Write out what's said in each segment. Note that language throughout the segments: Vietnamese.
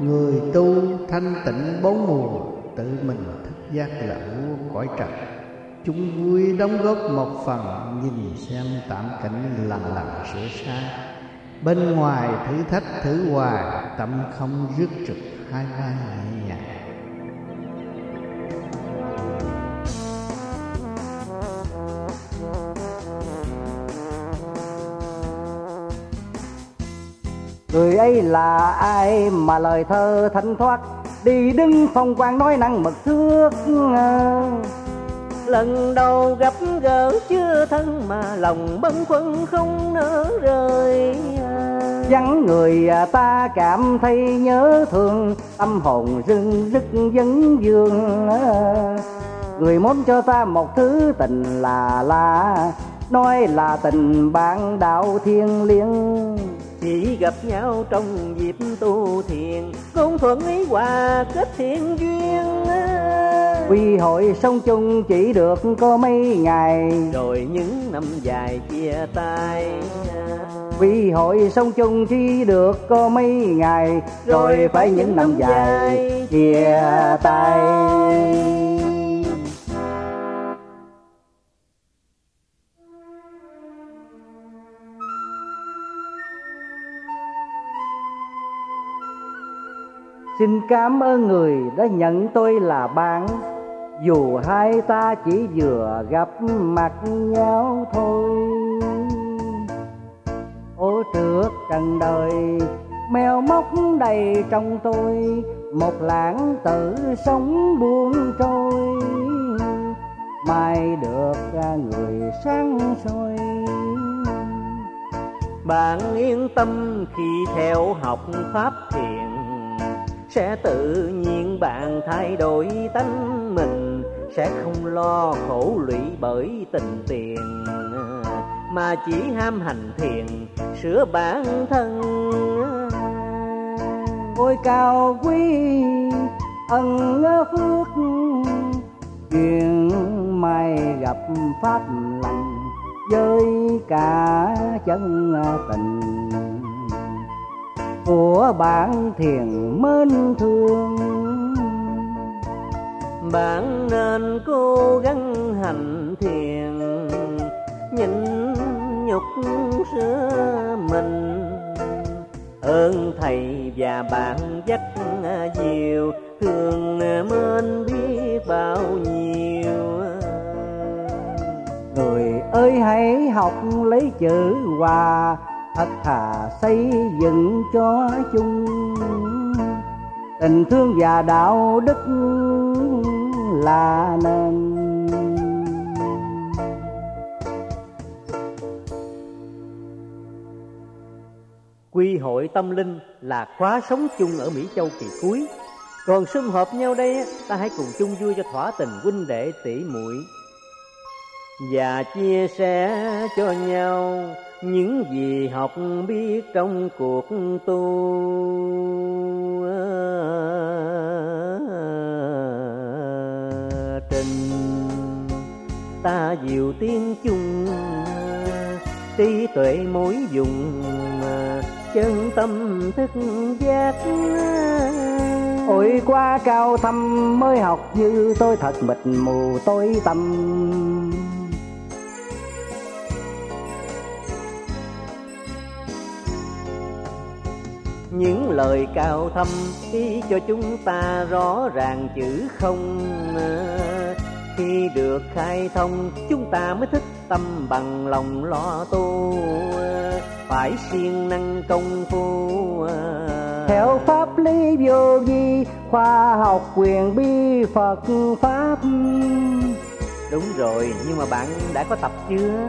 người tu thanh tịnh bốn mùa tự mình thức giác là vua cõi trần. Chúng vui đóng góp một phần, nhìn xem tạm cảnh lặng lặng sửa sai bên ngoài thử thách thử hoài, tâm không rước trực, hai vai nhẹ Người ấy là ai mà lời thơ thanh thoát? Đi đứng phong quang nói năng mật thước. Lần đầu gặp gỡ chưa thân mà lòng bâng khuâng không nỡ rời. Vắng người ta cảm thấy nhớ thương Tâm hồn rưng rức vấn dương Người muốn cho ta một thứ tình là la Nói là tình bạn đạo thiên liêng chỉ gặp nhau trong dịp tu thiền cũng thuận ý hòa kết thiện duyên. Quy hội sống chung chỉ được có mấy ngày rồi những năm dài chia tay. Quy hội sống chung chỉ được có mấy ngày rồi, rồi phải những năm dài chia tay Xin cảm ơn người đã nhận tôi là bạn. Dù hai ta chỉ vừa gặp mặt nhau thôi. Ô trước trần đời, mèo móc đầy trong tôi. Một lãng tử sống buông trôi. Mai được người sáng soi. Bạn yên tâm khi theo học pháp thiền sẽ tự nhiên bạn thay đổi tánh mình, sẽ không lo khổ lụy bởi tình tiền, mà chỉ ham hành thiền, sửa bản thân. Ôi cao quý ân phước chuyện may gặp pháp lành, với cả chân tình của bạn thiền mến thương. Bạn nên cố gắng hành thiền, nhịn nhục sửa mình. Ơn thầy và bạn dắt nhiều thương mến biết bao nhiêu. Người ơi hãy học lấy chữ hòa thật thà xây dựng cho chung tình thương và đạo đức là nền. Quy hội tâm linh là khóa sống chung ở Mỹ Châu kỳ cuối. Còn sum họp nhau đây ta hãy cùng chung vui cho thỏa tình huynh đệ tỷ muội. Và chia sẻ cho nhau những gì học biết trong cuộc tu. Trình ta diệu tiếng chung, trí tuệ mỗi dùng, chân tâm thức giác. Ôi, qua cao thâm mới học như tôi thật mịt mù tối tâm những lời cao thâm ý cho chúng ta rõ ràng chữ không khi được khai thông chúng ta mới thức tâm bằng lòng lo tu phải siêng năng công phu theo pháp lý vô vi khoa học quyền bi phật pháp. Đúng rồi nhưng mà bạn đã có tập chưa?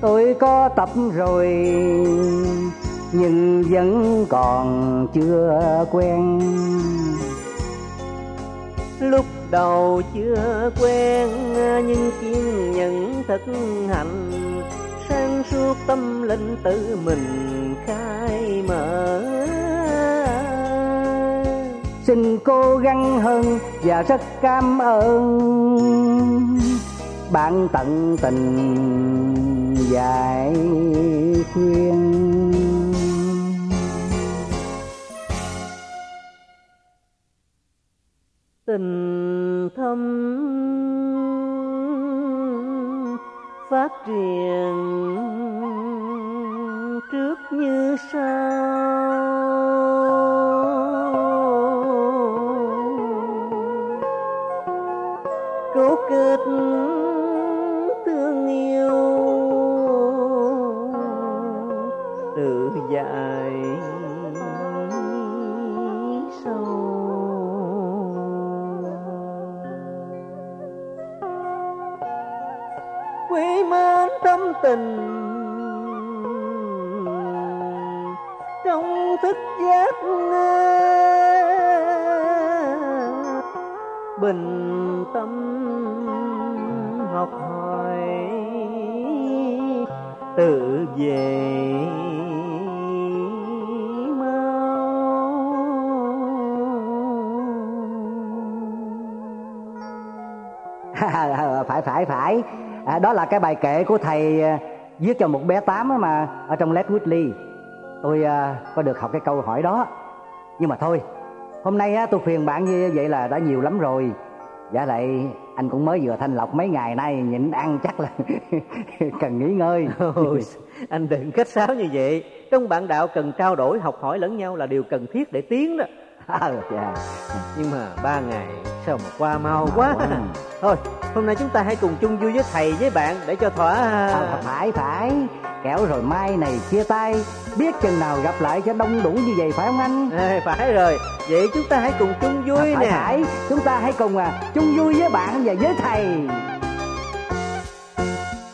Tôi có tập rồi nhưng vẫn còn chưa quen. Lúc đầu chưa quen, nhưng kiên nhẫn thực hành, sáng suốt tâm linh tự mình khai mở. Xin cố gắng hơn và rất cảm ơn bạn tận tình dạy khuyên. dear tình. Trong thức giác bình tâm học hỏi tự về phải phải phải à, đó là cái bài kệ của thầy à, viết cho một bé tám mà ở trong Led Whitley. Tôi à, có được học cái câu hỏi đó. Nhưng mà thôi hôm nay á, tôi phiền bạn như vậy là đã nhiều lắm rồi. Giả lại anh cũng mới vừa thanh lọc mấy ngày nay nhịn ăn chắc là cần nghỉ ngơi. Ôi, anh đừng khách sáo như vậy. Trong bạn đạo cần trao đổi học hỏi lẫn nhau là điều cần thiết để tiến đó. À, dạ. nhưng mà ba ngày sao mà qua mau quá? Quá. thôi hôm nay chúng ta hãy cùng chung vui với thầy với bạn để cho thỏa à, phải phải. Kẻo rồi mai này chia tay. Biết chừng nào gặp lại cho đông đủ như vậy phải không anh? Ê, phải rồi. Vậy chúng ta hãy cùng chung vui à, phải, nè. phải. Chúng ta hãy cùng à, chung vui với bạn và với thầy.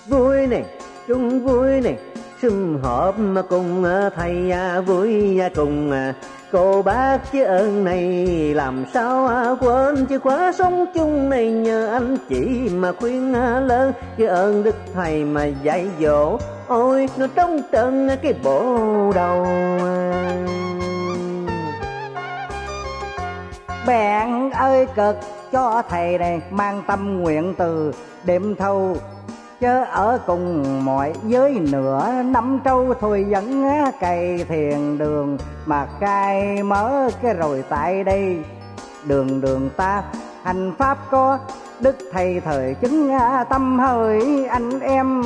Vui nè chung vui nè. Sum họp mà cùng à, thầy à, vui à, cùng à, cô bác chứ ơn này làm sao à, quên chứ khóa sống chung này nhờ anh chị mà khuyên à, lớn chứ ơn đức thầy mà dạy dỗ. Ôi nó trong trận cái bộ đầu à. bạn ơi cực cho thầy này mang tâm nguyện từ đêm thâu chớ ở cùng mọi giới nửa, năm trâu thôi vẫn cày thiền đường. Mà khai mở cái rồi tại đây, đường đường ta, hành pháp có đức thầy thời chứng tâm hơi anh em.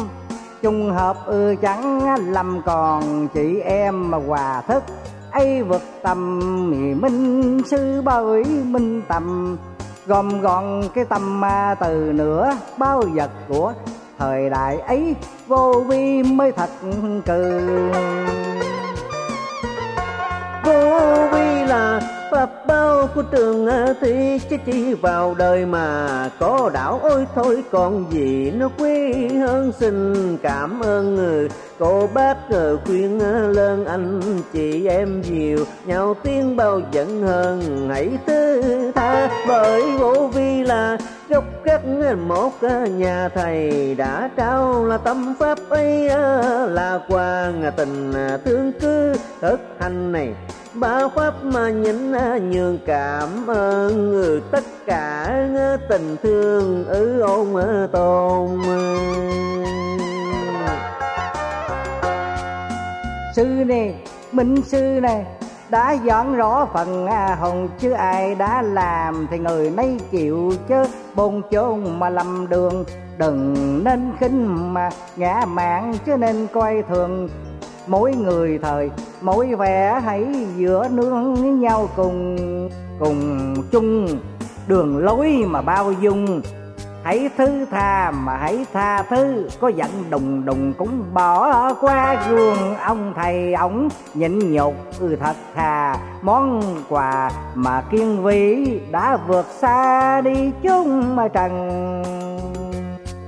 Trùng hợp ư chẳng lầm còn chị em mà hòa thức, ấy vượt tầm minh sư bởi minh tầm. Gom gọn cái tâm ma từ nữa bao vật của thời đại ấy, vô vi mới thật cừ. Vô vi là pháp bao của trường ờ, thi, chứ chi vào đời mà có đạo. Ôi thôi còn gì nó quý hơn xin cảm ơn người cô bác khuyên ờ, lên anh chị em nhiều, nhau tiếng bao giận hơn hãy thứ tha, bởi vô vi là gốc các một nhà thầy đã trao là tâm pháp ấy à, là quang tình à, thương cứ thực hành này. Ba pháp mà nhịn à, nhường cảm ơn người tất cả tình thương ứ ôn tôn sư nè, minh sư nè đã dọn rõ phần à, hồn chứ ai đã làm thì người nấy chịu chứ. Bồn chôn mà lầm đường đừng nên khinh mà ngã mạng chứ nên coi thường. Mỗi người thời mỗi vẻ hãy giữa nương với nhau cùng cùng chung. Đường lối mà bao dung hãy thứ tha mà hãy tha thứ. Có giận đùng đùng cũng bỏ qua gương ông thầy ổng. Nhịn nhục ừ thật thà. Món quà mà kiên vĩ đã vượt xa đi chung mà trần.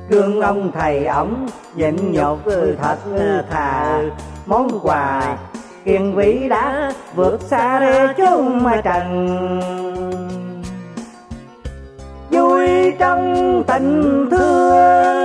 Gương ông thầy ổng, nhịn nhục ừ thật thà. Món quà kiên vĩ đã vượt xa đi chung mà trần trắng tình thương.